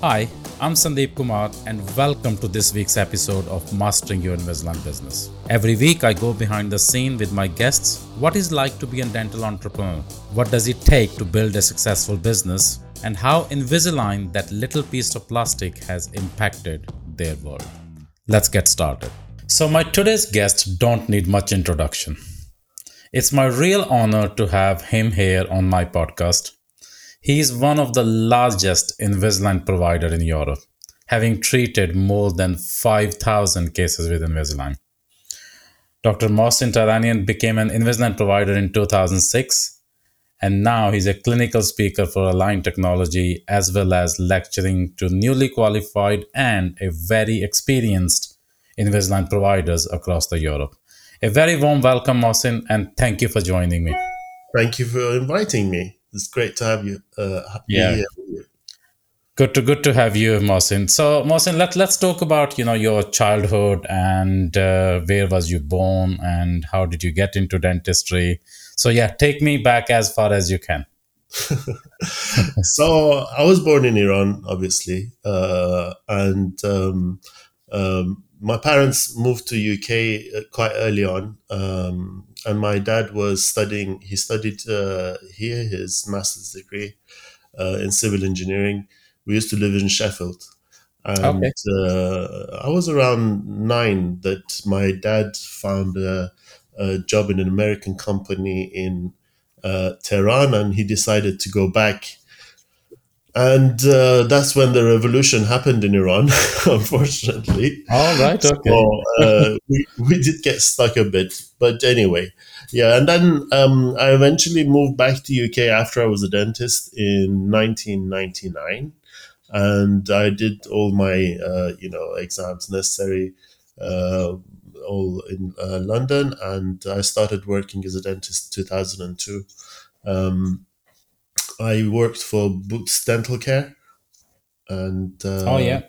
Hi, I'm Sandeep Kumar, and welcome to this week's episode of Mastering Your Invisalign Business. Every week, I go behind the scene with my guests what is like to be a dental entrepreneur, what does it take to build a successful business, and how Invisalign, that little piece of plastic, has impacted their world. Let's get started. So, my today's guests don't need much introduction. It's my real honor to have him here on my podcast he is one of the largest Invisalign provider in Europe, having treated more than 5,000 cases with Invisalign. Dr. Mohsen Tehranian became an Invisalign provider in 2006, and now he's a clinical speaker for Align Technology as well as lecturing to newly qualified and a very experienced Invisalign providers across the Europe. A very warm welcome, Mohsen, and thank you for joining me. Thank you for inviting me it's great to have you. Uh, yeah. Good to good to have you, Mohsen. So, Mohsen, let let's talk about you know your childhood and uh, where was you born and how did you get into dentistry. So, yeah, take me back as far as you can. so, I was born in Iran, obviously, uh, and um, um, my parents moved to UK uh, quite early on. Um, and my dad was studying. He studied uh, here his master's degree uh, in civil engineering. We used to live in Sheffield, and okay. uh, I was around nine that my dad found a, a job in an American company in uh, Tehran, and he decided to go back and uh, that's when the revolution happened in Iran, unfortunately. All right, okay. So, uh, we, we did get stuck a bit, but anyway, yeah. And then um, I eventually moved back to UK after I was a dentist in 1999, and I did all my uh, you know exams necessary. Uh, all in uh, London, and I started working as a dentist in 2002. Um, I worked for Boots Dental Care, and uh, oh yeah,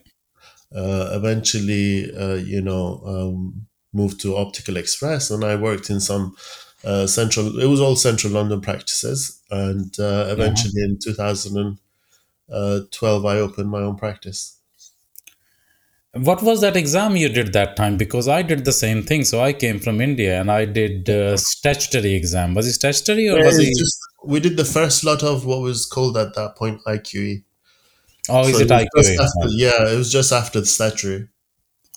uh, eventually uh, you know um, moved to Optical Express, and I worked in some uh, central. It was all central London practices, and uh, eventually in 2012 I opened my own practice. What was that exam you did that time? Because I did the same thing. So I came from India and I did uh, statutory exam. Was it statutory or yeah, was it? Just, we did the first lot of what was called at that point IQE. Oh, so is it, it IQE? After, yeah, it was just after the statutory.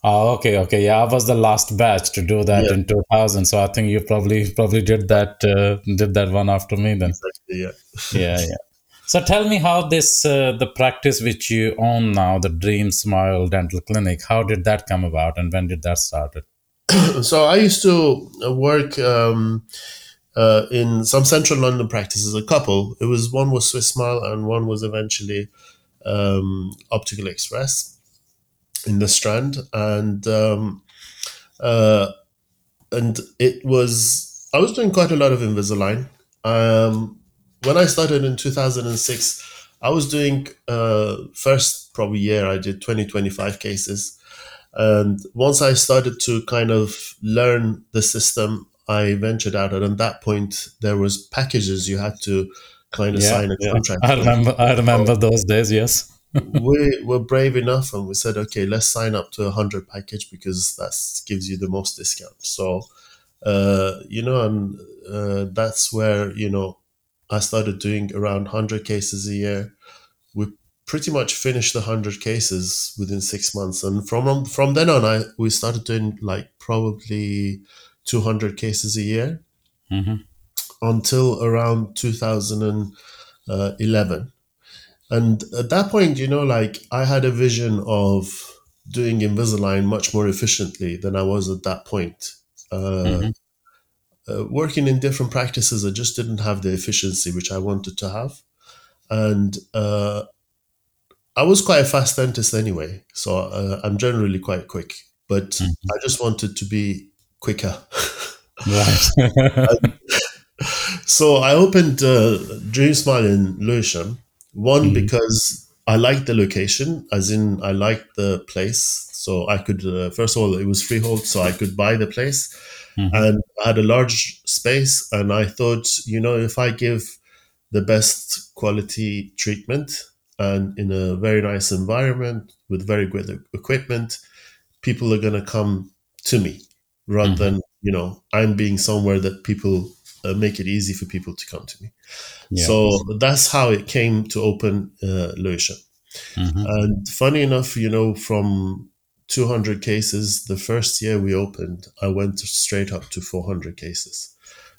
Oh, okay, okay. Yeah, I was the last batch to do that yeah. in 2000. So I think you probably probably did that uh, did that one after me then. Exactly, yeah. yeah, yeah. So tell me how this uh, the practice which you own now, the Dream Smile Dental Clinic, how did that come about, and when did that started? so I used to work um, uh, in some central London practices, a couple. It was one was Swiss Smile and one was eventually um, Optical Express in the Strand, and um, uh, and it was I was doing quite a lot of Invisalign. Um, when I started in 2006, I was doing uh, first probably year I did 20 25 cases. And once I started to kind of learn the system, I ventured out. And at that point, there was packages you had to kind of yeah, sign a yeah. contract. I remember. I remember those days. Yes. we were brave enough, and we said, okay, let's sign up to a hundred package because that gives you the most discount. So, uh, you know, and uh, that's where you know I started doing around 100 cases a year. We pretty much finished the 100 cases within six months. And from, from then on, I, we started doing like probably 200 cases a year mm-hmm. until around 2011. And at that point, you know, like I had a vision of doing Invisalign much more efficiently than I was at that point. Uh, mm-hmm uh, working in different practices, I just didn't have the efficiency which I wanted to have. And uh, I was quite a fast dentist anyway, so uh, I'm generally quite quick, but mm-hmm. I just wanted to be quicker. so I opened uh, Dream Smile in Lewisham. One mm-hmm. because I liked the location, as in I liked the place. So I could, uh, first of all, it was freehold, so I could buy the place mm-hmm. and I had a large space. And I thought, you know, if I give the best quality treatment and in a very nice environment with very good equipment, people are going to come to me rather than you know I'm being somewhere that people uh, make it easy for people to come to me. Yeah. So that's how it came to open uh. Mhm. And funny enough, you know, from 200 cases, the first year we opened, I went straight up to 400 cases.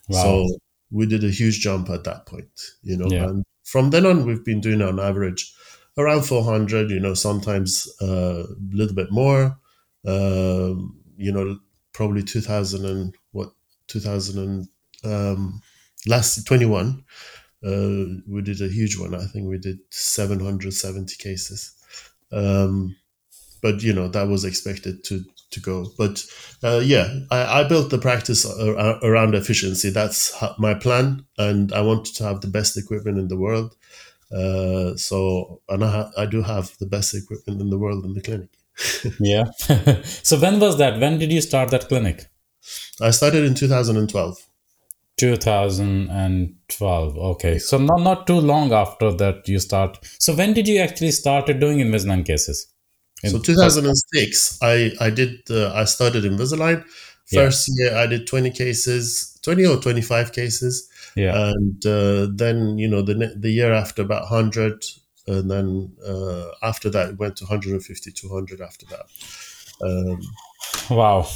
Wow. So we did a huge jump at that point, you know. Yeah. And from then on, we've been doing on average around 400, you know, sometimes uh, a little bit more, um, you know, probably 2000 and what, 2000 and um, last 21 uh, we did a huge one. I think we did 770 cases. Um, but you know that was expected to to go. But uh, yeah, I, I built the practice ar- around efficiency. That's my plan, and I wanted to have the best equipment in the world. Uh, so and I, ha- I do have the best equipment in the world in the clinic. yeah. so when was that? When did you start that clinic? I started in 2012. 2012 okay so not not too long after that you start so when did you actually started doing invisalign cases In- So 2006, I I did uh, I started Invisalign. Yeah. First year I did 20 cases, 20 or 25 cases, yeah and uh, then you know the the year after about 100, and then uh, after that it went to 150, 200 after that. Um, wow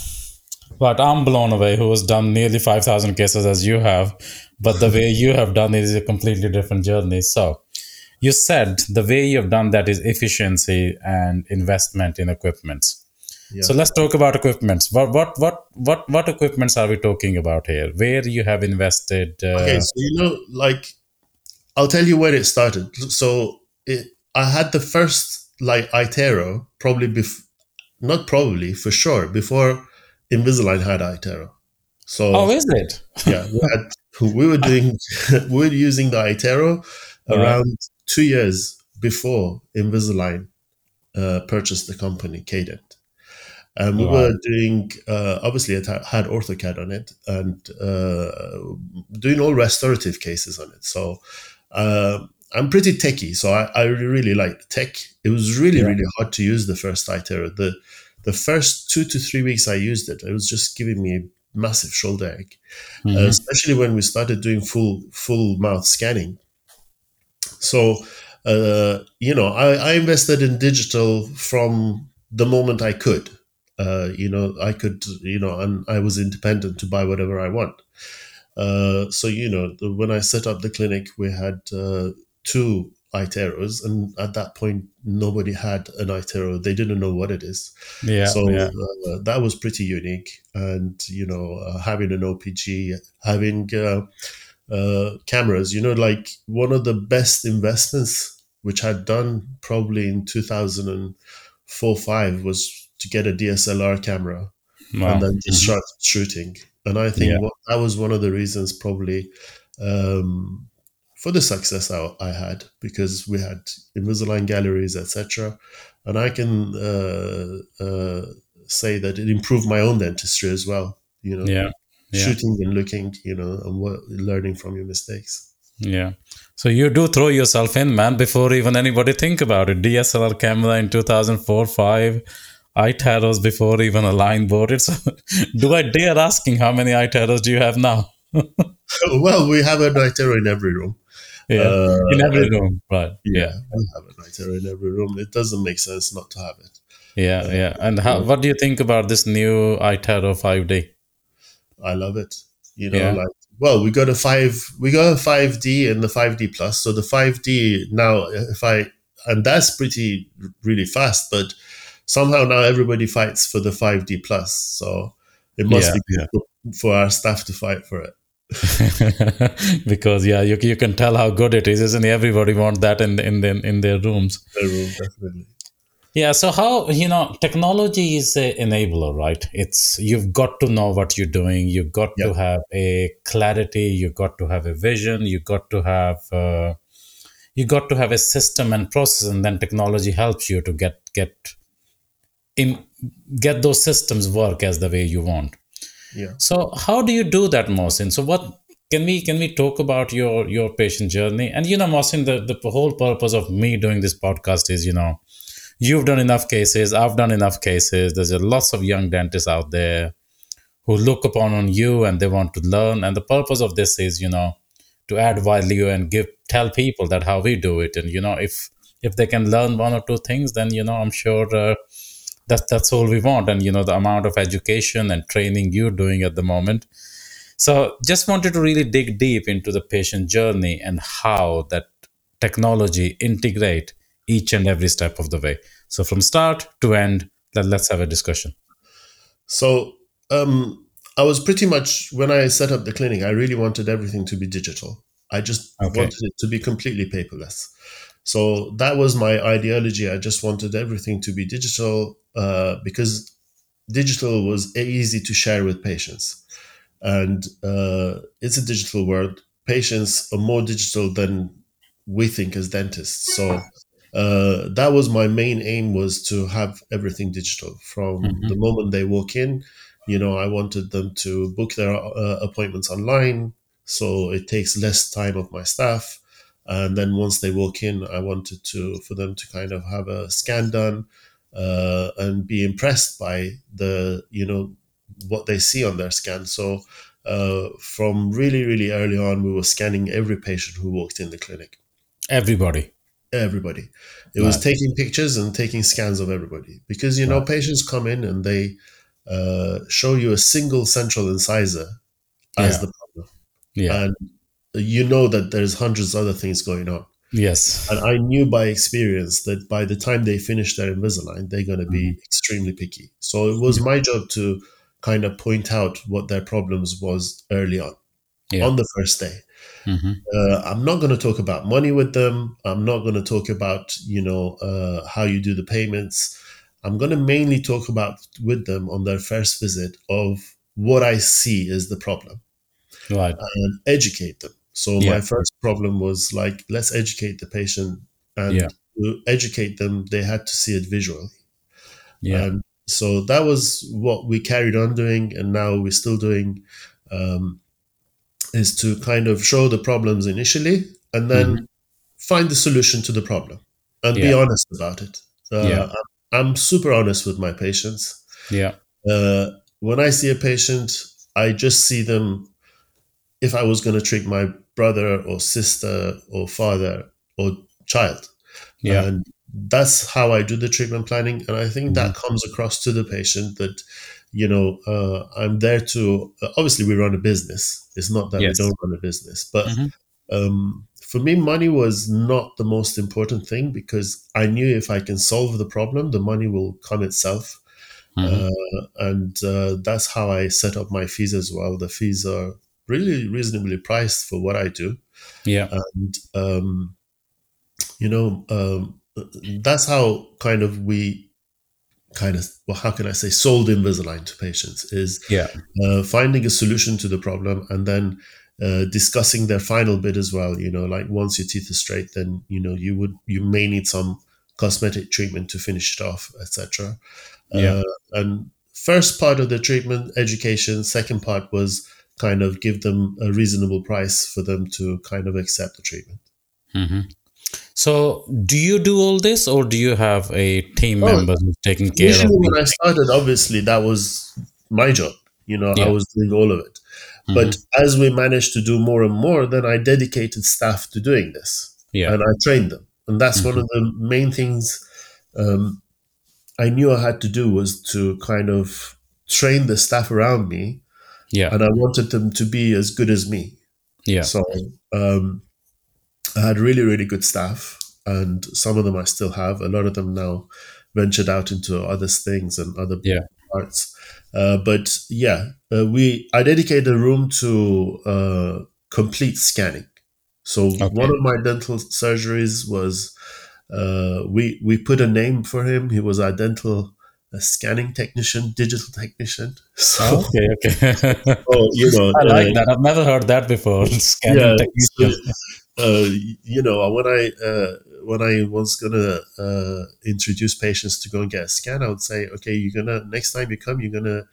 but i'm blown away who has done nearly 5000 cases as you have but the way you have done it is a completely different journey so you said the way you have done that is efficiency and investment in equipments yeah. So let's talk about equipments. What what what what what equipments are we talking about here? Where you have invested? Uh, okay, so you know, like I'll tell you where it started. So it, I had the first like iTero probably bef- not probably for sure before Invisalign had iTero. So oh, is it? yeah, we, had, we were doing we were using the iTero Around two years before Invisalign uh, purchased the company Cadent. And we were doing, uh, obviously, it had OrthoCAD on it and uh, doing all restorative cases on it. So uh, I'm pretty techie, so I, I really like tech. It was really, Yeah. really hard to use the first iTero. The the first two to three weeks I used it, it was just giving me a massive shoulder ache, uh, Mhm. especially when we started doing full full mouth scanning. So, uh, you know, I, I invested in digital from the moment I could. Uh, you know, I could, you know, and I was independent to buy whatever I want. Uh, so, you know, the, when I set up the clinic, we had uh, two iTeros, and at that point, nobody had an iTero. They didn't know what it is. yeah, so yeah, uh, that was pretty unique. And, you know, uh, having an OPG, having uh, uh, cameras, you know, like one of the best investments which I'd done probably in 2004 5 was to get a DSLR camera Wow. and then just Mhm. start shooting. And I think Yeah. what, that was one of the reasons probably um, for the success I, I had because we had Invisalign galleries, etc. And I can uh, uh, say that it improved my own dentistry as well. You know, yeah, yeah, shooting and looking, you know, and what, learning from your mistakes. yeah. So you do throw yourself in, man, before even anybody think about it. DSLR camera in 2004, 5, iTeros before even Align board. It's do I dare asking how many iTeros do you have now? well, we have an iTero in every room. Yeah, Uh, in every room, right? Yeah, we have an iTero in every room. It doesn't make sense not to have it. Yeah, yeah. And how, what do you think about this new iTero 5D? I love it. You know, Yeah. like well, we got a five, we got a five D and the five D plus. So the five D now, if I and that's pretty really fast, but somehow now everybody fights for the five D plus. So it must Yeah, be yeah. for our staff to fight for it. because yeah, you, you can tell how good it is, isn't it? Everybody want that in in their in their rooms. The room, definitely. Yeah. So how you know technology is an enabler, right? It's you've got to know what you're doing. You've got to have a clarity. You've got to have a vision. You've got to have uh, you got to have a system and process, and then technology helps you to get get in get those systems work as the way you want. Yeah. So how do you do that, Mohsen? So what can we can we talk about your your patient journey? And you know, Mohsen, the the whole purpose of me doing this podcast is, you know, you've done enough cases, I've done enough cases. There's a lots of young dentists out there who look upon on you and they want to learn. And the purpose of this is, you know, to add value and give tell people that how we do it. And you know, if if they can learn one or two things, then you know, I'm sure. Uh, that's that's all we want and you know the amount of education and training you're doing at the moment so just wanted to really dig deep into the patient journey and how that technology integrate each and every step of the way so from start to end let, let's have a discussion so um, i was pretty much when i set up the clinic i really wanted everything to be digital i just okay. wanted it to be completely paperless so that was my ideology i just wanted everything to be digital uh, because digital was easy to share with patients. And uh, it's a digital world. Patients are more digital than we think as dentists. So uh, that was my main aim was to have everything digital from mm-hmm. the moment they walk in. You know, I wanted them to book their uh, appointments online, so it takes less time of my staff. And then once they walk in, I wanted to for them to kind of have a scan done uh, and be impressed by the you know what they see on their scan. So uh, from really really early on, we were scanning every patient who walked in the clinic. Everybody. Everybody. It right. was taking pictures and taking scans of everybody because you know right. patients come in and they uh, show you a single central incisor as yeah. the problem. Yeah. And you know that there's hundreds of other things going on. Yes. And I knew by experience that by the time they finish their Invisalign, they're going to be mm-hmm. extremely picky. So it was my job to kind of point out what their problems was early on, yeah. on the first day. Mm-hmm. Uh, I'm not going to talk about money with them. I'm not going to talk about, you know, uh, how you do the payments. I'm going to mainly talk about with them on their first visit of what I see is the problem. Right. And educate them. So yeah. my first problem was like, let's educate the patient, and yeah. to educate them, they had to see it visually. Yeah. And so that was what we carried on doing, and now we're still doing. Um, is to kind of show the problems initially, and then mm-hmm. find the solution to the problem, and yeah. be honest about it. Uh, yeah. I'm, I'm super honest with my patients. Yeah. Uh, when I see a patient, I just see them if I was going to treat my brother or sister or father or child. Yeah. And that's how I do the treatment planning. And I think mm-hmm. that comes across to the patient that, you know, uh, I'm there to, uh, obviously, we run a business. It's not that yes. we don't run a business, but mm-hmm. um, for me, money was not the most important thing because I knew if I can solve the problem, the money will come itself. Mm-hmm. Uh, and uh, that's how I set up my fees as well. The fees are really reasonably priced for what I do. Yeah. And, um, you know, um, that's how kind of we kind of, well, how can I say, sold Invisalign to patients is yeah. Uh, finding a solution to the problem and then uh, discussing their final bit as well. You know, like once your teeth are straight, then, you know, you would, you may need some cosmetic treatment to finish it off, etc. Yeah. Uh, and first part of the treatment, education. Second part was kind of give them a reasonable price for them to kind of accept the treatment. Mm-hmm. So, do you do all this, or do you have a team oh, member who's taking care usually of? when I started, obviously that was my job. You know, yeah. I was doing all of it. Mm-hmm. But as we managed to do more and more, then I dedicated staff to doing this. Yeah. And I trained them. And that's mm-hmm. one of the main things um, I knew I had to do was to kind of train the staff around me yeah. And I wanted them to be as good as me. Yeah. So um, I had really, really good staff, and some of them I still have. A lot of them now ventured out into other things and other yeah. parts. Uh, but yeah, uh, we I dedicated a room to uh, complete scanning. So okay. one of my dental surgeries was uh, we we put a name for him. He was our dental a scanning technician, digital technician. So, oh, okay, okay. oh, you know, I like uh, that. I've never heard that before. Scanning yeah, technician. So, uh, you know, when I uh, when I was gonna uh, introduce patients to go and get a scan, I would say, okay, you're gonna next time you come, you're gonna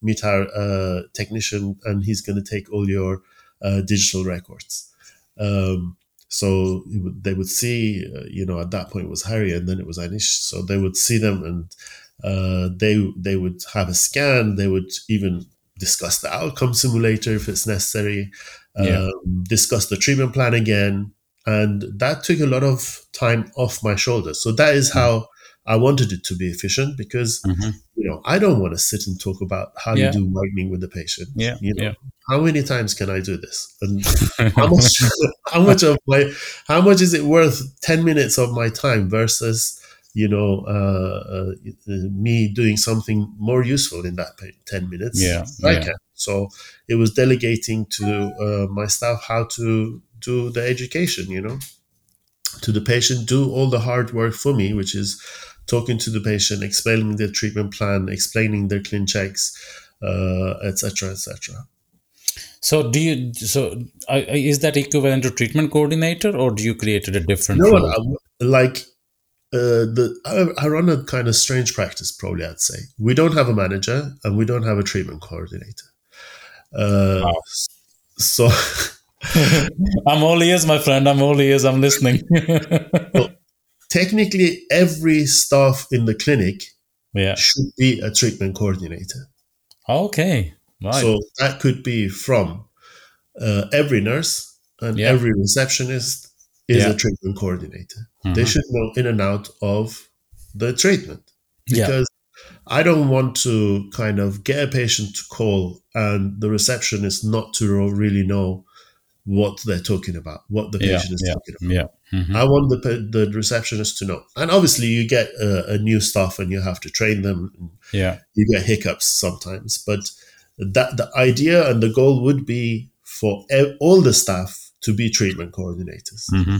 meet our uh, technician, and he's gonna take all your uh, digital records. Um, so they would see, uh, you know, at that point it was Harry, and then it was Anish. So they would see them, and uh, they they would have a scan. They would even discuss the outcome simulator if it's necessary. Yeah. Um, discuss the treatment plan again, and that took a lot of time off my shoulders. So that is mm-hmm. how I wanted it to be efficient because mm-hmm. you know I don't want to sit and talk about how yeah. you do whitening with the patient. Yeah, you know, yeah. how many times can I do this? And how much how much of my how much is it worth? Ten minutes of my time versus you know uh, uh, me doing something more useful in that ten minutes. Yeah, I yeah. can. So it was delegating to uh, my staff how to do the education. You know, to the patient, do all the hard work for me, which is talking to the patient, explaining their treatment plan, explaining their ClinChecks, etc., uh, etc. Et so, do you? So, uh, is that equivalent to treatment coordinator, or do you created a different? No, role? like uh, the I, I, run a kind of strange practice. Probably, I'd say we don't have a manager and we don't have a treatment coordinator. Uh, wow. So, I'm all ears, my friend. I'm all ears. I'm listening. well, technically every staff in the clinic yeah. should be a treatment coordinator. Okay. Right. So that could be from uh, every nurse and yeah. every receptionist is yeah. a treatment coordinator. Mm-hmm. They should know in and out of the treatment because I don't want to kind of get a patient to call and the receptionist not to really know what they're talking about, what the patient is talking about. Yeah. Mm-hmm. I want the the receptionist to know. And obviously, you get a, a, new staff and you have to train them. Yeah, you get hiccups sometimes, but that the idea and the goal would be for all the staff to be treatment coordinators. Mm-hmm.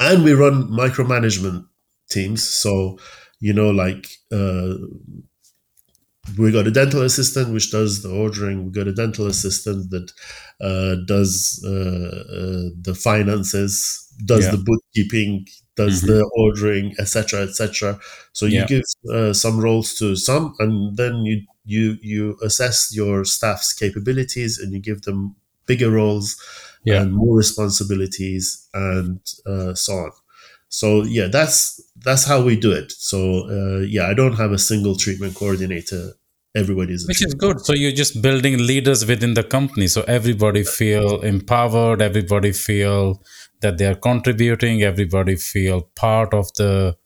And we run micromanagement teams, so you know, like uh, we got a dental assistant which does the ordering. We got a dental assistant that uh, does uh, uh, the finances does yeah. the bookkeeping, does mm-hmm. the ordering, etc., etc. So you yeah. give uh, some roles to some, and then you you you assess your staff's capabilities and you give them bigger roles yeah. and more responsibilities and uh, so on. So yeah, that's that's how we do it. So uh, yeah, I don't have a single treatment coordinator. Everybody's which is good. So you're just building leaders within the company. So everybody feel empowered. Everybody feel that they are contributing. Everybody feel part of the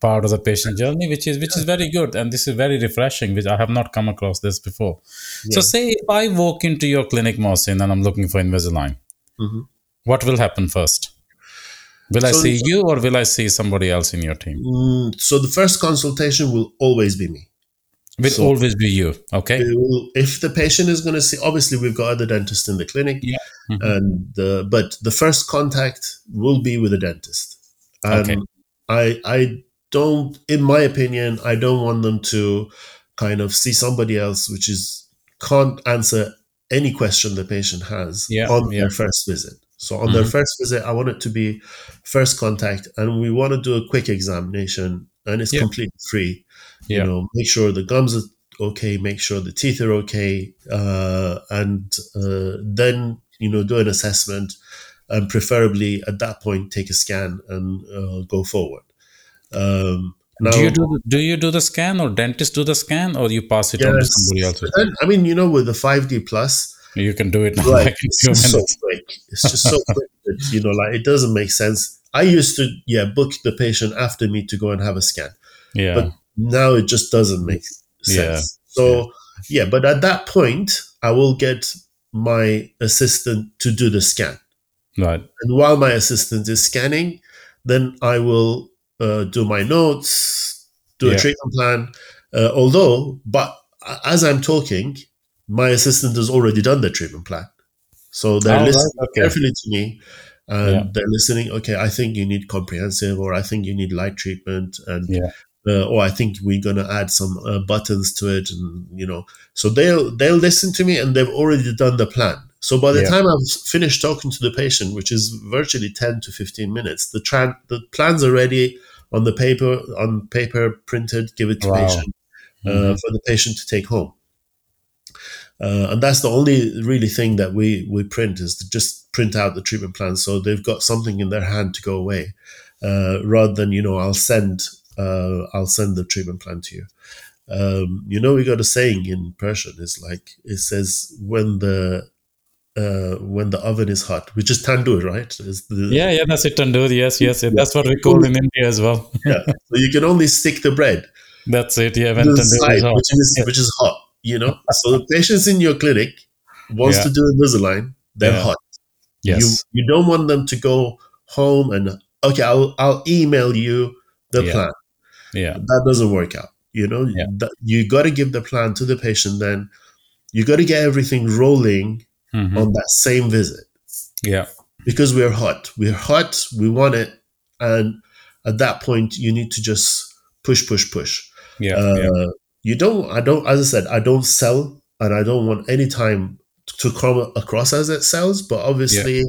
part of the patient journey which is which is very good. And this is very refreshing which i have not come across this before. Yeah. so say if i walk into your clinic Mohsen, and i'm looking for invisalign mm-hmm. what will happen first will so, i see you or will i see somebody else in your team mm, so the first consultation will always be me Will so always be you. Okay. Will, if the patient is going to see, obviously we've got other dentists in the clinic, yeah. Mm-hmm. and the, but the first contact will be with a dentist. And okay. I I don't, in my opinion, I don't want them to kind of see somebody else, which is can't answer any question the patient has yeah. on yeah. their first visit. So on mm-hmm. their first visit, I want it to be first contact, and we want to do a quick examination, and it's yeah. completely free. You know, make sure the gums are okay, make sure the teeth are okay, uh, and uh, then you know do an assessment, and preferably at that point take a scan and uh, go forward. Um, now, do you do the, do you do the scan or dentist do the scan or you pass it yes, on to somebody else? Then, I mean, you know, with the five D plus, you can do it now. Like it's just so quick. It's just so quick that you know, like it doesn't make sense. I used to, yeah, book the patient after me to go and have a scan. Yeah. But now it just doesn't make sense. Yeah. So yeah. yeah, but at that point, I will get my assistant to do the scan. Right. And while my assistant is scanning, then I will uh, do my notes, do yeah. a treatment plan. Uh, although, but as I'm talking, my assistant has already done the treatment plan. So they're oh, listening right. okay. carefully to me and yeah. they're listening. Okay, I think you need comprehensive, or I think you need light treatment, and yeah uh, or I think we're gonna add some uh, buttons to it, and you know, so they'll they'll listen to me, and they've already done the plan. So by the yeah. time I've finished talking to the patient, which is virtually ten to fifteen minutes, the tra- the plans are ready on the paper on paper printed, give it to wow. patient uh, mm-hmm. for the patient to take home. Uh, and that's the only really thing that we we print is to just print out the treatment plan, so they've got something in their hand to go away, uh, rather than you know I'll send uh, I'll send the treatment plan to you. Um, you know, we got a saying in Persian. It's like it says when the uh, when the oven is hot, which is tandoor, right? The, yeah, yeah, that's it, tandoor. Yes, yes, yeah. that's what we call in India as well. yeah, so you can only stick the bread. That's it. Yeah, when tandoor side, is hot. which is yeah. which is hot. You know, so the patients in your clinic wants yeah. to do Invisalign, they're hot. Yes, you you don't want them to go home and okay, I'll I'll email you the plan. Yeah, that doesn't work out. You know, that, you got to give the plan to the patient. Then you got to get everything rolling mm-hmm. on that same visit. Yeah. Because we're hot. We're hot. We want it. And at that point, you need to just push, push, push. Yeah, uh, yeah. You don't, I don't, as I said, I don't sell and I don't want any time to come across as it sells. But obviously, yeah.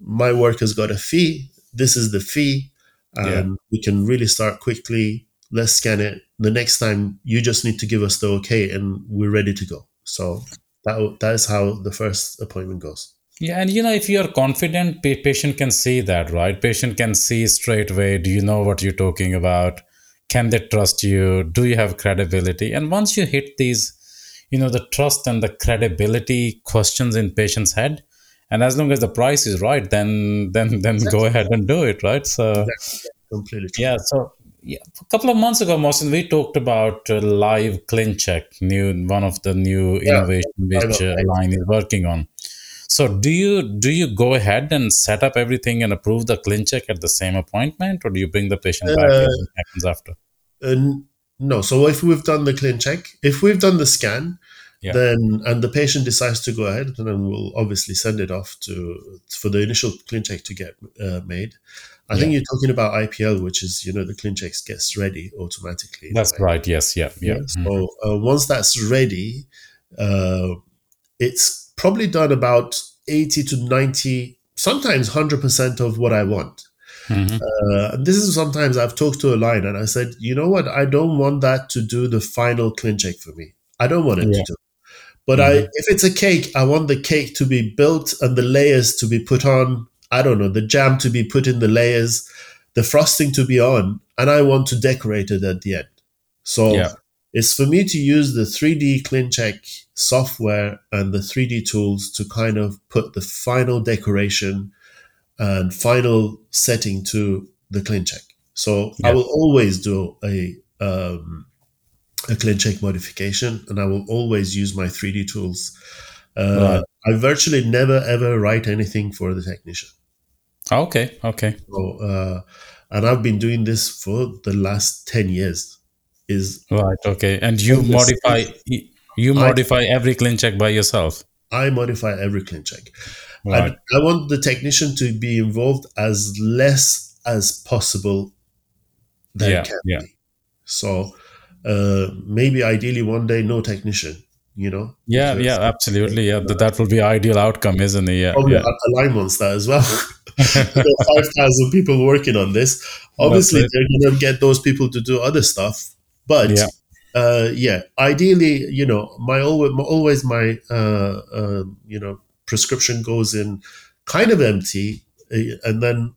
my work has got a fee. This is the fee. And yeah. we can really start quickly. Let's scan it. The next time, you just need to give us the okay and we're ready to go. So that that is how the first appointment goes. Yeah and you know if you're confident patient can see that right? Patient can see straight away do you know what you're talking about? Can they trust you? Do you have credibility? And once you hit these you know the trust and the credibility questions in patient's head and as long as the price is right then then then go ahead and do it right? So completely yeah so yeah, a couple of months ago, Mohsen, we talked about uh, live ClinCheck, new one of the new yeah, innovation which uh, Align is working on. So, do you do you go ahead and set up everything and approve the ClinCheck at the same appointment, or do you bring the patient back uh, and happens after? Uh, no. So, if we've done the ClinCheck, if we've done the scan, yeah. then and the patient decides to go ahead, then we'll obviously send it off to for the initial ClinCheck to get uh, made. I yeah. think you're talking about IPL, which is you know the ClinCheck gets ready automatically. That's right. right. Yes. Yeah. Yeah. Mm-hmm. So uh, once that's ready, uh, it's probably done about eighty to ninety, sometimes hundred percent of what I want. Mm-hmm. Uh, and this is sometimes I've talked to Align and I said, you know what, I don't want that to do the final ClinCheck for me. I don't want it yeah. to do. But mm-hmm. I, if it's a cake, I want the cake to be built and the layers to be put on I don't know, the jam to be put in the layers, the frosting to be on, and I want to decorate it at the end. So yeah. it's for me to use the 3D ClinCheck software and the 3D tools to kind of put the final decoration and final setting to the ClinCheck. So yeah. I will always do a um, a ClinCheck modification, and I will always use my 3D tools. Uh, right. I virtually never ever write anything for the technician. Okay. Okay. So, uh, and I've been doing this for the last ten years. Is right. Okay. And you modify you modify I, every ClinCheck by yourself. I modify every ClinCheck. Right. I, I want the technician to be involved as less as possible. Than yeah. Can yeah. Be. So uh, maybe ideally one day no technician you know? Yeah yeah absolutely. Yeah that, that will be ideal outcome isn't it? Yeah, oh, yeah. Align wants that as well. 5000 people working on this. Obviously they're going to get those people to do other stuff but yeah. Uh, yeah ideally you know my always, always my uh, uh, you know prescription goes in kind of empty uh, and then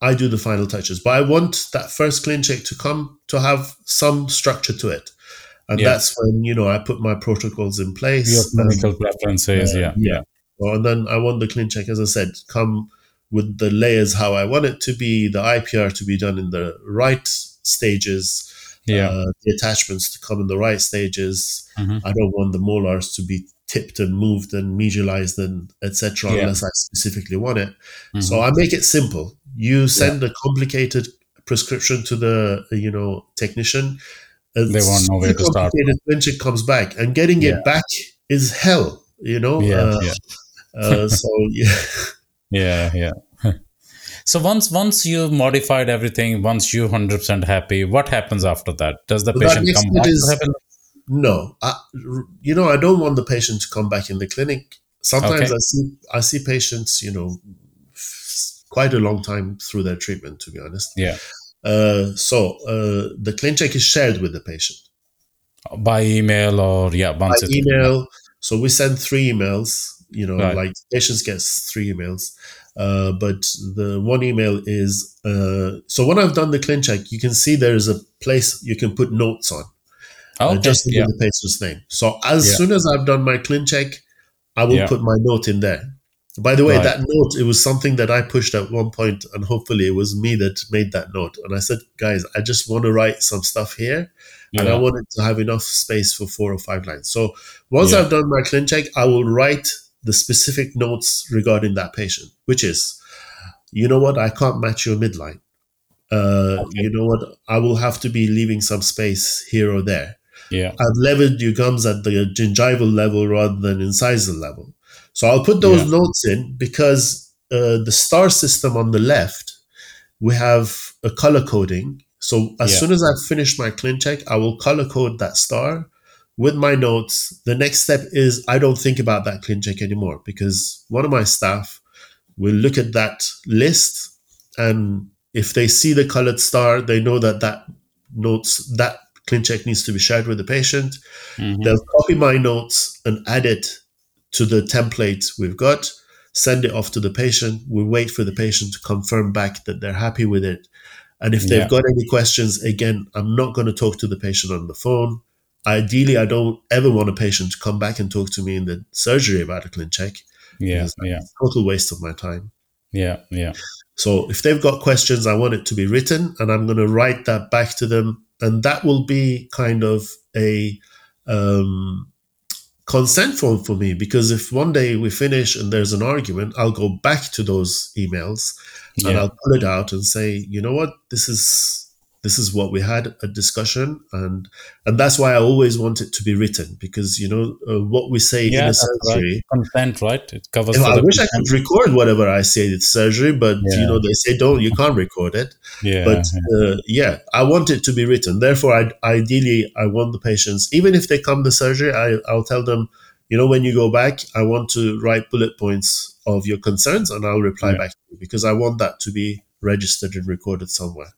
I do the final touches. But I want that first ClinCheck to come to have some structure to it and yeah. that's when you know I put my protocols in place. Your clinical and, preferences, uh, yeah, yeah. Well, and then I want the ClinCheck, as I said, come with the layers how I want it to be, the IPR to be done in the right stages, yeah, uh, the attachments to come in the right stages. Mm-hmm. I don't want the molars to be tipped and moved and medialized and etc. Yeah. unless I specifically want it. Mm-hmm. So I make it simple. You send yeah. a complicated prescription to the you know technician they won't know where to start. When it comes back, and getting yeah. it back is hell. You know. Yeah. Uh, yeah. uh, so yeah. Yeah. Yeah. So once once you've modified everything, once you're hundred percent happy, what happens after that? Does the so patient come back? Is, no, I, you know I don't want the patient to come back in the clinic. Sometimes okay. I see I see patients, you know, quite a long time through their treatment. To be honest, yeah. Uh, so uh, the ClinCheck is shared with the patient by email or yeah, by email. So we send three emails. You know, Right. like patients gets three emails. Uh, but the one email is uh, so when I've done the ClinCheck, you can see there's a place you can put notes on uh, Okay. just yeah. the patient's name. So as Yeah. soon as I've done my ClinCheck, I will Yeah. put my note in there. By the way, Right. that note it was something that I pushed at one point, and hopefully it was me that made that note. And I said, guys, I just want to write some stuff here, and I Yeah. wanted to have enough space for four or five lines. So once Yeah. I've done my ClinCheck, I will write the specific notes regarding that patient, which is, you know what, I can't match your midline. Uh, Okay. You know what, I will have to be leaving some space here or there. Yeah. I've leveled your gums at the gingival level rather than incisal level. So I'll put those Yeah. notes in because uh, the star system on the left, we have a color coding. So as Yeah. soon as I've finished my ClinCheck, I will color code that star with my notes. The next step is I don't think about that ClinCheck anymore because one of my staff will look at that list and if they see the colored star, they know that that notes that ClinCheck needs to be shared with the patient. Mhm. They'll copy my notes and add it to the template we've got, send it off to the patient. We wait for the patient to confirm back that they're happy with it. And if they've Yeah. got any questions, again, I'm not going to talk to the patient on the phone. Ideally, I don't ever want a patient to come back and talk to me in the surgery about a ClinCheck. Yeah. Yeah. total waste of my time. Yeah. Yeah. So if they've got questions, I want it to be written, and I'm going to write that back to them, and that will be kind of a um, consent form for me because if one day we finish and there's an argument, I'll go back to those emails and I'll pull it out and say, you know what, this is this is what we had a discussion, and and that's why I always want it to be written because you know uh, what we say Yeah, in a that's right. surgery. Consent, right? It covers. You know, I wish I could record whatever I say in surgery, but Yeah. you know they say don't, you can't record it. Yeah. But uh, yeah, I want it to be written. Therefore, I, ideally, I want the patients, even if they come to surgery, I, I'll tell them, you know, when you go back, I want to write bullet points of your concerns, and I'll reply Yeah. back to you because I want that to be registered and recorded somewhere.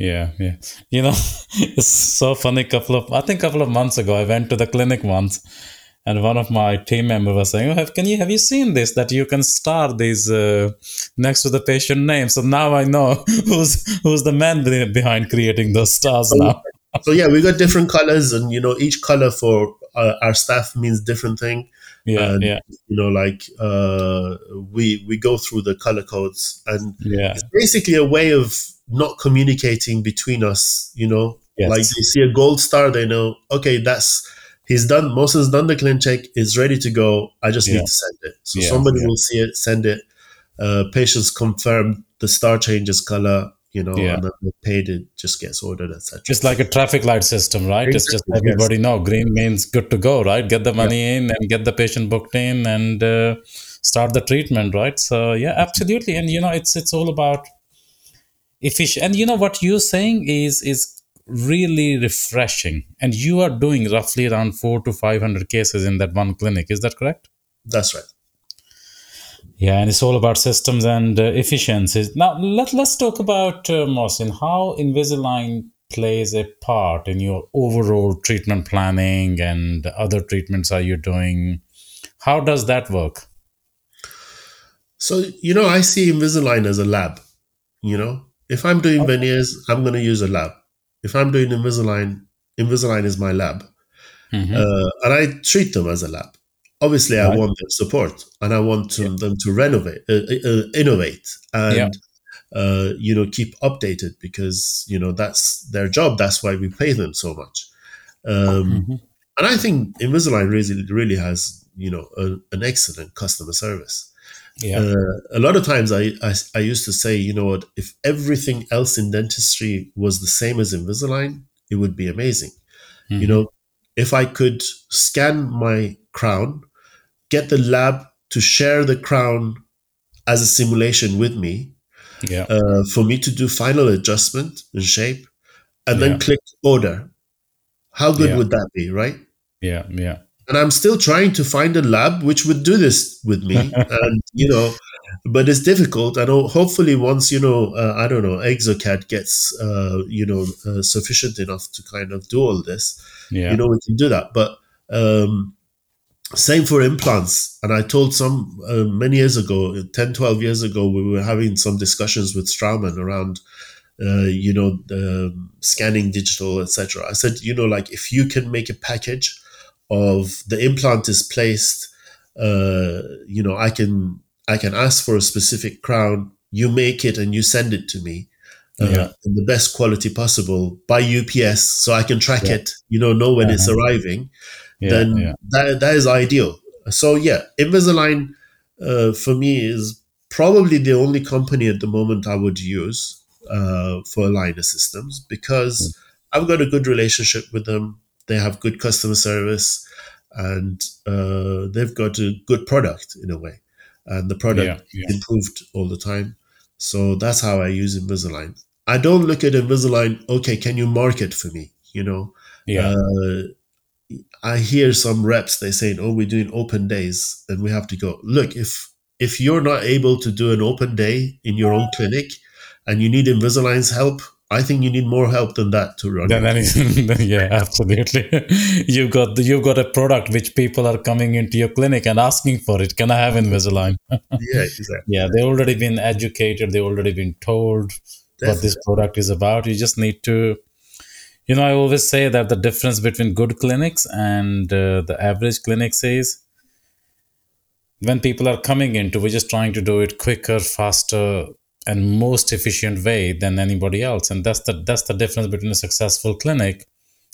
Yeah, yeah. You know, it's so funny. Couple of, I think, couple of months ago, I went to the clinic once, and one of my team members was saying, "Oh, have can you have you seen this? That you can star these uh, next to the patient name. So now I know who's who's the man behind creating those stars now. So yeah, we got different colors, and you know, each color for uh, our staff means different thing. Yeah, And, yeah, You know, like uh, we we go through the color codes, and yeah, it's basically a way of not communicating between us you know Yes. like they see a gold star they know okay that's he's done Moses done the ClinCheck is ready to go i just Yeah. need to send it so Yeah, somebody yeah. will see it send it uh patients confirm the star changes color you know and then they paid it just gets ordered etc It's like a traffic light system, right? It's just Exactly, yes. everybody know green means good to go, right? Get the money in and get the patient booked in and uh, start the treatment, right? So yeah, absolutely. And you know, it's it's all about efficient. And you know what you're saying is is really refreshing. And you are doing roughly around four to five hundred cases in that one clinic. Is that correct? that's right Yeah, and it's all about systems and uh, efficiencies. Now, let, let's talk about, uh, Mohsen, how Invisalign plays a part in your overall treatment planning and other treatments are you doing. How does that work? so you know i see invisalign as a lab you know if i'm doing veneers i'm going to use a lab if i'm doing invisalign invisalign is my lab Mhm. uh, and I treat them as a lab. Obviously, I want their support, and I want to, them to renovate, uh, uh, innovate, and uh, you know keep updated because you know that's their job. That's why we pay them so much. Um, Mhm. And I think Invisalign really really has you know a, an excellent customer service. Yeah. Uh, a lot of times I, I I used to say, you know what, if everything else in dentistry was the same as Invisalign, it would be amazing. Mhm. You know, if I could scan my crown, get the lab to share the crown as a simulation with me, yeah. uh, for me to do final adjustment and shape, and Yeah. then click order. How good Yeah. would that be, right? Yeah. Yeah. And I'm still trying to find a lab which would do this with me, and you know, but it's difficult. I know. Hopefully, once you know, uh, I don't know, Exocad gets uh, you know uh, sufficient enough to kind of do all this, Yeah. you know, we can do that. But um, same for implants. And I told some uh, many years ago, 10, 12 years ago, we were having some discussions with Straumann around, uh, you know, um, scanning digital, etc. I said, you know, like if you can make a package of the implant is placed, uh, you know, I can I can ask for a specific crown. You make it and you send it to me. Uh, Yeah. in the best quality possible by UPS, so I can track Yeah. it. You know, know when it's Uh-huh. arriving Yeah, then that that is ideal. So yeah, Invisalign uh, for me is probably the only company at the moment I would use uh, for aligner systems because I've got a good relationship with them. They have good customer service, and uh, they've got a good product in a way, and the product Yeah, yeah. improved all the time. So that's how I use Invisalign. I don't look at Invisalign. Okay, can you market for me? You know, Yeah. uh, I hear some reps they saying, "Oh, we're doing open days, and we have to go." Look, if if you're not able to do an open day in your own clinic, and you need Invisalign's help, I think you need more help than that to run. Your anything, yeah, absolutely. You've got the, you've got a product which people are coming into your clinic and asking for it. Can I have Invisalign? yeah, exactly. yeah, they've already been educated. They've already been told what this product is about. You just need to, you know, I always say that the difference between good clinics and uh, the average clinics is when people are coming into, we're just trying to do it quicker, faster, and most efficient way than anybody else. And that's the that's the difference between a successful clinic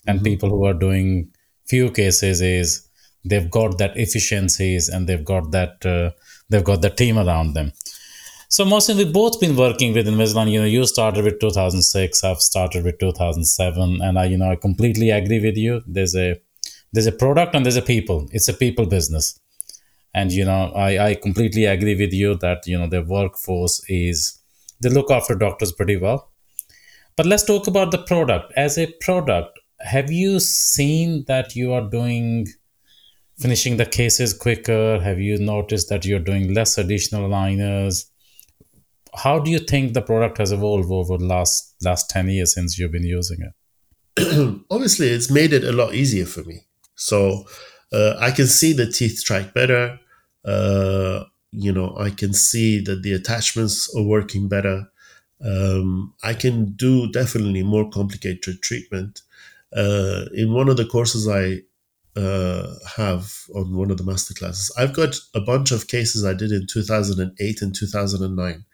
and people who are doing few cases is they've got that efficiencies and they've got that uh, they've got the team around them. So Mohsen, we've both been working with Invisalign. You know, you started with 2006. I've started with 2007, and I, you know, I completely agree with you. There's a there's a product and there's a people. It's a people business, and you know, I I completely agree with you that you know the workforce is they look after doctors pretty well. But let's talk about the product. As a product, have you seen that you are doing finishing the cases quicker? Have you noticed that you're doing less additional liners? How do you think the product has evolved over the last last 10 years since you've been using it? Obviously, it's made it a lot easier for me. So uh, I can see the teeth track better. Uh, you know, I can see that the attachments are working better. Um, I can do definitely more complicated treatment. Uh, in one of the courses I uh, have on one of the master classes, I've got a bunch of cases I did in 2008 and 2009.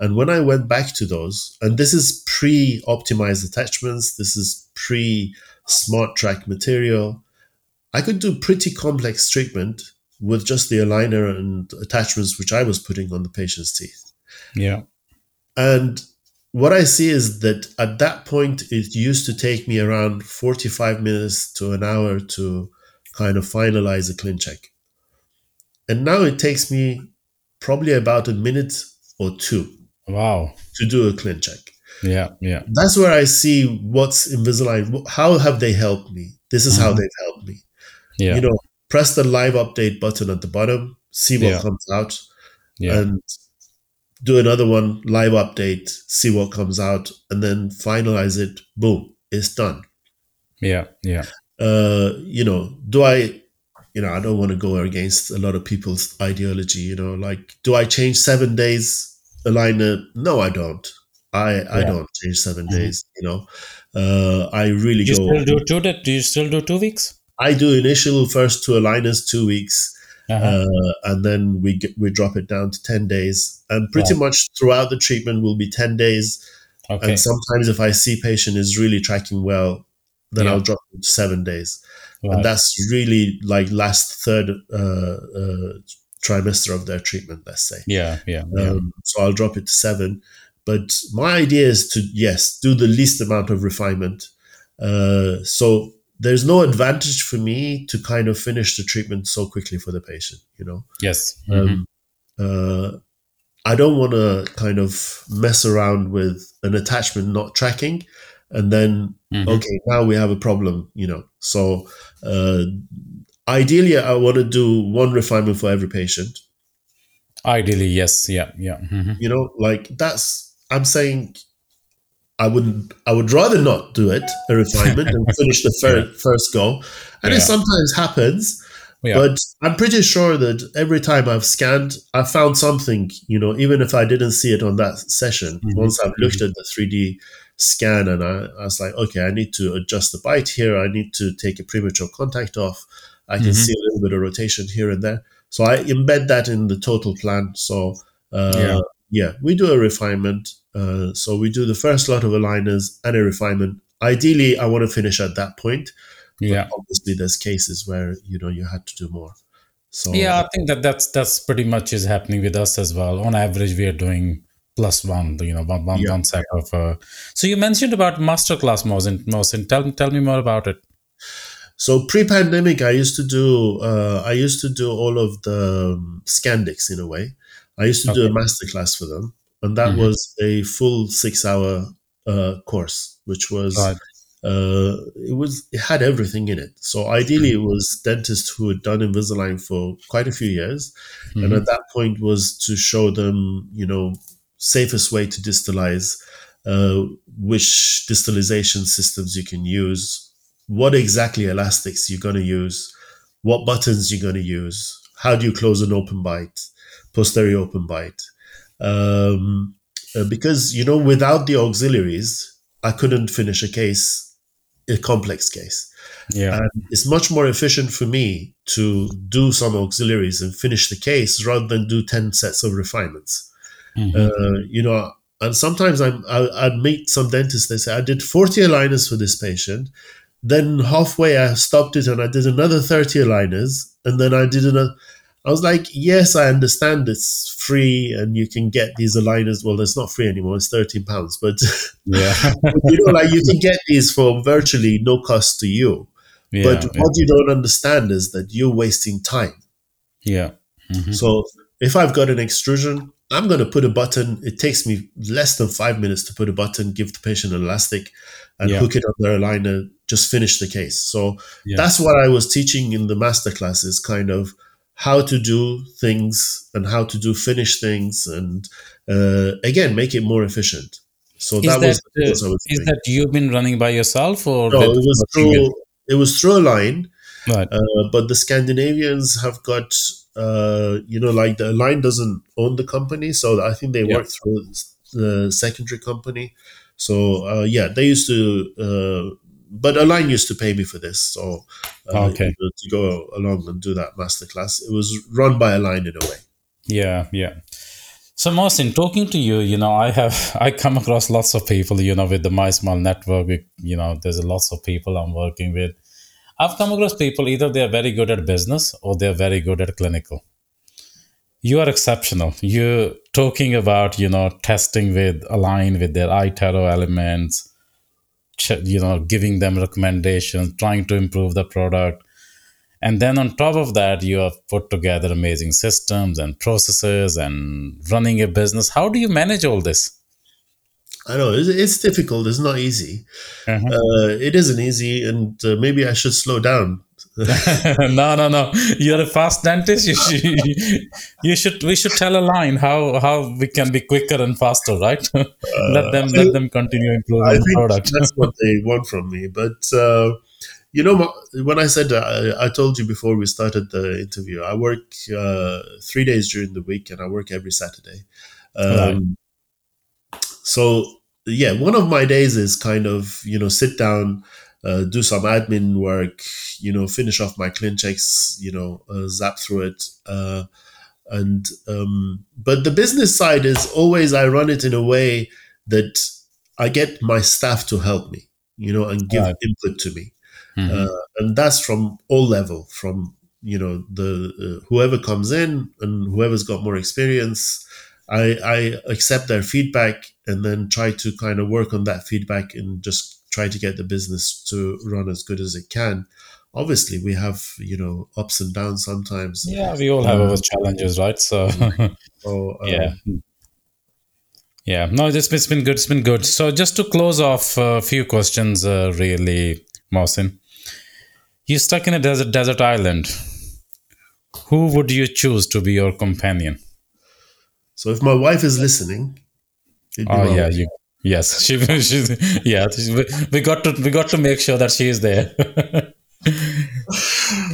And when I went back to those, and this is pre optimized attachments, this is pre SmartTrack material, I could do pretty complex treatment with just the aligner and attachments which I was putting on the patient's teeth. Yeah. And what I see is that at that point, it used to take me around 45 minutes to an hour to kind of finalize a ClinCheck. And now it takes me probably about a minute or two Wow. to do a ClinCheck. Yeah. Yeah. That's where I see what's Invisalign. How have they helped me? This is how Mhm. they've helped me. Yeah. You know, press the live update button at the bottom, see what Yeah. comes out, yeah. and do another one, live update, see what comes out, and then finalize it. Boom, it's done. yeah. Yeah. Uh, you know, do I, you know, I don't want to go against a lot of people's ideology. You know, like, do I change seven days aligner? No, I don't. I I don't change 7 Mhm. days. You know, uh, I really Do you go. still do two? Do you still do two weeks? I do initial first two aligners, two weeks, Uh-huh. uh, and then we get, we drop it down to ten days, and pretty much throughout the treatment will be ten days. okay. And sometimes if I see patient is really tracking well, then Yeah. I'll drop it to seven days, Right. and that's really like last third uh, uh, trimester of their treatment, let's say. yeah. Yeah. Yeah. Um, so I'll drop it to seven. But my idea is to yes do the least amount of refinement. Uh, so there's no advantage for me to kind of finish the treatment so quickly for the patient. You know, yes. Mhm. um, uh, I don't want to kind of mess around with an attachment not tracking, and then Mhm. okay now we have a problem. You know, so uh, ideally I want to do one refinement for every patient. Ideally, yes. Yeah. Yeah. Mhm. you know like that's i'm saying i wouldn't i would rather not do it a refinement and finish the fir- first go and it sometimes happens Yeah. But I'm pretty sure that every time I've scanned, I found something, you know, even if I didn't see it on that session. Mm-hmm. Once I've looked at the 3D scan and I, I, was like, okay, I need to adjust the bite here. I need to take a premature contact off. I can mm-hmm. see a little bit of rotation here and there. So I embed that in the total plan. So uh, yeah. we do a refinement. Uh, so we do the first lot of aligners and a refinement. Ideally, I want to finish at that point. Yeah. obviously, there's cases where you know you had to do more. So yeah, I think that that's that's pretty much is happening with us as well. On average, we are doing plus one, you know, one, one, yeah. one set of. Uh, so you mentioned about masterclass, Mohsen. Mohsen, tell tell me more about it. So pre-pandemic, I used to do uh, I used to do all of the um, Scandics in a way. I used to okay. do a masterclass for them, and that mm-hmm. was a full six-hour uh, course, which was right uh, it was it had everything in it. So ideally, it was dentists who had done Invisalign for quite a few years, mm-hmm. and at that point was to show them, you know, safest way to distalize, uh, which distalization systems you can use, what exactly elastics you're going to use, what buttons you're going to use, how do you close an open bite, posterior open bite, um, uh, because you know without the auxiliaries. I couldn't finish a case a complex case. Yeah. And it's much more efficient for me to do some auxiliaries and finish the case rather than do 10 sets of refinements. Mm-hmm. Uh, you know, and sometimes I'm, I, I'd meet some dentists, they say, I did 40 aligners for this patient. Then halfway I stopped it and I did another 30 aligners. And then I did another. I was like, yes, I understand it's free and you can get these aligners. Well, it's not free anymore; it's thirteen pounds. But yeah, you know, like you can get these for virtually no cost to you. Yeah, but yeah. what you don't understand is that you're wasting time. Yeah. Mm-hmm. So if I've got an extrusion, I'm going to put a button. It takes me less than five minutes to put a button, give the patient an elastic, and yeah. hook it on their aligner. Just finish the case. So that's what I was teaching in the master classes, kind of how to do things and how to do finish things and uh, again make it more efficient so that, that, was, uh, is that you've been running by yourself or no, it was through it was through Align right. Uh, but the scandinavians have got uh, you know like the line doesn't own the company so i think they yeah. work through the secondary company so uh, yeah they used to uh, but Align used to pay me for this, so uh, okay, you know, to go along and do that masterclass. It was run by Align in a way. Yeah, yeah. So Mohsen, talking to you, you know, I have I come across lots of people, you know, with the My Smile network. You know, there's lots of people I'm working with. I've come across people either they are very good at business or they're very good at clinical. You are exceptional. You're talking about, you know, testing with Align with their iTero elements, you know giving them recommendations trying to improve the product and then on top of that you have put together amazing systems and processes and running a business how do you manage all this I know it's, difficult. It's not easy. Uh-huh. Uh, it isn't easy, and uh, maybe I should slow down no, no, no. You're a fast dentist. You should, you should. We should tell Align how how we can be quicker and faster, right? let them let them continue improving the product. that's what they want from me. But uh, you know, when I said uh, I told you before we started the interview, I work uh, three days during the week, and I work every Saturday. Um, right. So yeah, one of my days is kind of you know sit down uh, do some admin work, you know, finish off my ClinChecks, you know, uh, zap through it. Uh, and um, but the business side is always I run it in a way that I get my staff to help me, you know, and give right. input to me, mm-hmm. uh, and that's from all level, from you know the uh, whoever comes in and whoever's got more experience. I, I accept their feedback and then try to kind of work on that feedback and just try to get the business to run as good as it can. Obviously, we have you know ups and downs sometimes. Yeah, we all have um, our challenges, right? So, so um, yeah. Yeah, no, it's, it's been good. It's been good. So, just to close off a few questions, uh, really, Mohsen. You're stuck in a desert, desert island. Who would you choose to be your companion? So, if my wife is listening, oh yeah, you Yes, she, she's yeah. we got to we got to make sure that she is there.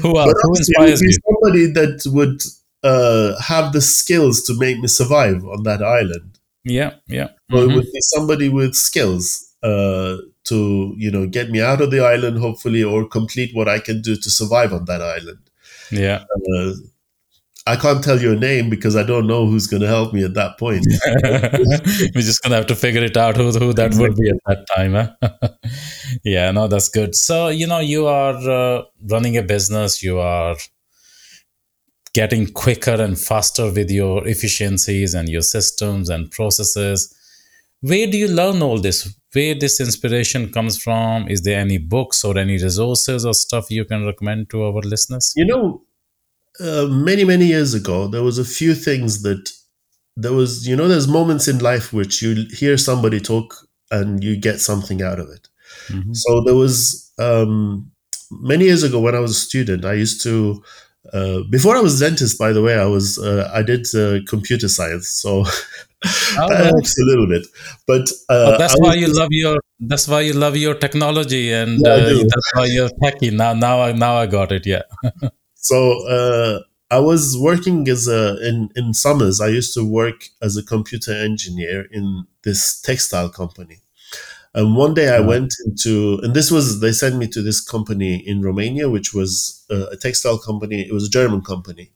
who else? Who inspires you? Somebody that would uh, have the skills to make me survive on that island. Yeah, yeah. Mm-hmm. it would be somebody with skills uh, to you know get me out of the island, hopefully, or complete what I can do to survive on that island. Yeah. Uh, I can't tell you a name because I don't know who's going to help me at that point. We're just going to have to figure it out who, who that would be at that time. Huh? yeah, no, that's good. So, you know, you are uh, running a business, you are getting quicker and faster with your efficiencies and your systems and processes. Where do you learn all this? Where this inspiration comes from? Is there any books or any resources or stuff you can recommend to our listeners? You know, uh, many many years ago there was a few things that there was you know there's moments in life which you hear somebody talk and you get something out of it. Mm-hmm. so there was um, many years ago when i was a student i used to uh, before i was a dentist by the way i was uh, i did uh, computer science so oh, that helps a little bit. But uh, that's why you love your that's why you love your technology and yeah, uh, that's why you're techie. Now now i now i got it yeah So uh, I was working as a in in summers. I used to work as a computer engineer in this textile company. And one day I went into, and this was they sent me to this company in Romania, which was a, a textile company. It was a German company.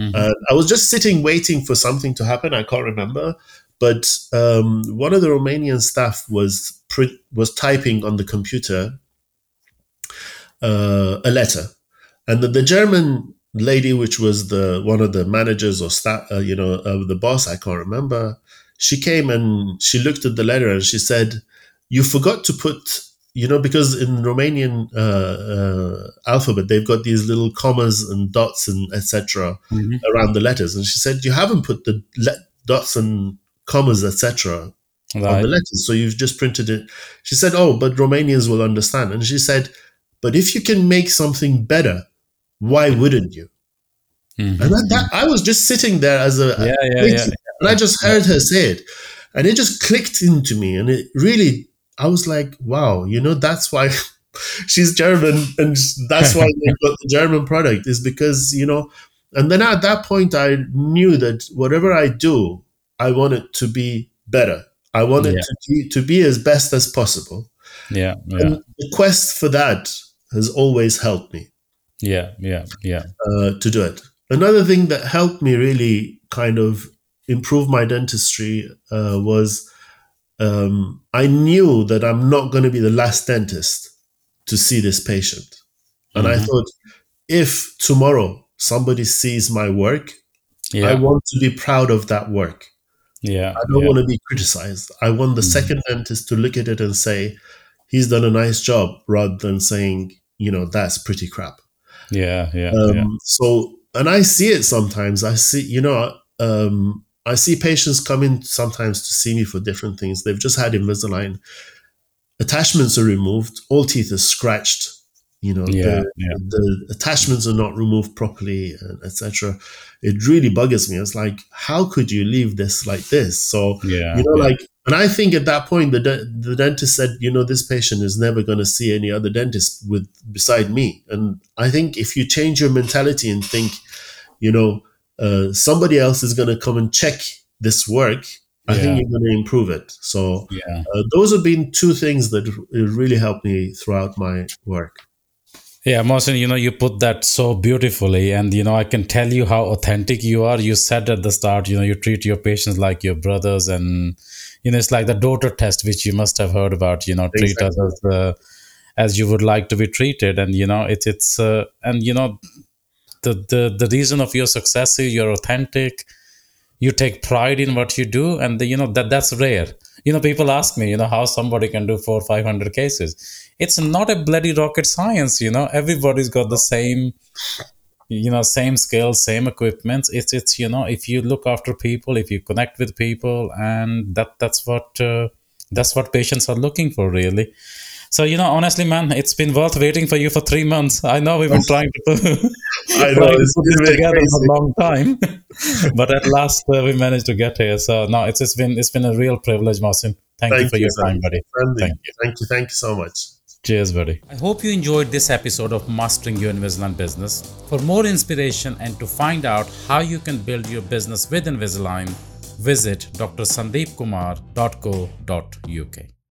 Mm-hmm. And I was just sitting waiting for something to happen. I can't remember, but um, one of the Romanian staff was print, was typing on the computer uh, a letter and the, the German lady, which was the one of the managers or staff, uh, you know, uh, the boss, I can't remember. She came and she looked at the letter and she said, "You forgot to put." You know, because in Romanian uh, uh alphabet they've got these little commas and dots and etc. Mm-hmm. around the letters, and she said you haven't put the le- dots and commas etc. Right. on the letters, so you've just printed it. She said, "Oh, but Romanians will understand," and she said, "But if you can make something better why wouldn't you? Mm-hmm. And that, that, I was just sitting there as a, yeah, yeah, yeah, and I just heard her say it, and it just clicked into me, and it really, I was like, wow, you know, that's why she's German, and that's why they got the German product is because you know, and then at that point I knew that whatever I do, I want it to be better. I want it to be, to be as best as possible. Yeah, yeah. And the quest for that has always helped me. Yeah, yeah, yeah. Uh, to do it. Another thing that helped me really kind of improve my dentistry uh, was um, I knew that I'm not going to be the last dentist to see this patient. And mm-hmm. I thought, if tomorrow somebody sees my work, yeah. I want to be proud of that work. Yeah. I don't yeah. want to be criticized. I want the mm-hmm. second dentist to look at it and say, he's done a nice job rather than saying, you know, that's pretty crap. Yeah, yeah, um, yeah. So, and I see it sometimes. I see, you know, um, I see patients come in sometimes to see me for different things. They've just had Invisalign. Attachments are removed. All teeth are scratched. You know, yeah, the, yeah. the attachments are not removed properly, etc. It really buggers me. It's like, how could you leave this like this? So, yeah, you know, yeah. like and I think at that point, the, de- the dentist said, you know, this patient is never going to see any other dentist with beside me. And I think if you change your mentality and think, you know, uh, somebody else is going to come and check this work, I yeah. think you're going to improve it. So yeah. uh, those have been two things that really helped me throughout my work. Yeah, Mohsen, you know, you put that so beautifully. And, you know, I can tell you how authentic you are. You said at the start, you know, you treat your patients like your brothers and, you know, it's like the daughter test, which you must have heard about. You know, treat us as uh, as you would like to be treated, and you know, it's it's uh, and you know, the the the reason of your success is you're authentic. You take pride in what you do, and the, you know that that's rare. You know, people ask me, you know, how somebody can do four five hundred cases. It's not a bloody rocket science. You know, everybody's got the same you know same skills same equipment. It's it's you know if you look after people if you connect with people and that that's what uh, that's what patients are looking for really. So you know honestly man it's been worth waiting for you for three months. I know we've been trying to put, I know, it's put this together crazy. for a long time. But at last uh, we managed to get here. So no it's, it's been it's been a real privilege Mohsen. Thank, thank you for you, your time buddy. thank you. Thank you thank you so much Cheers, buddy. I hope you enjoyed this episode of Mastering Your Invisalign Business. For more inspiration and to find out how you can build your business with Invisalign, visit drsandeepkumar.co.uk.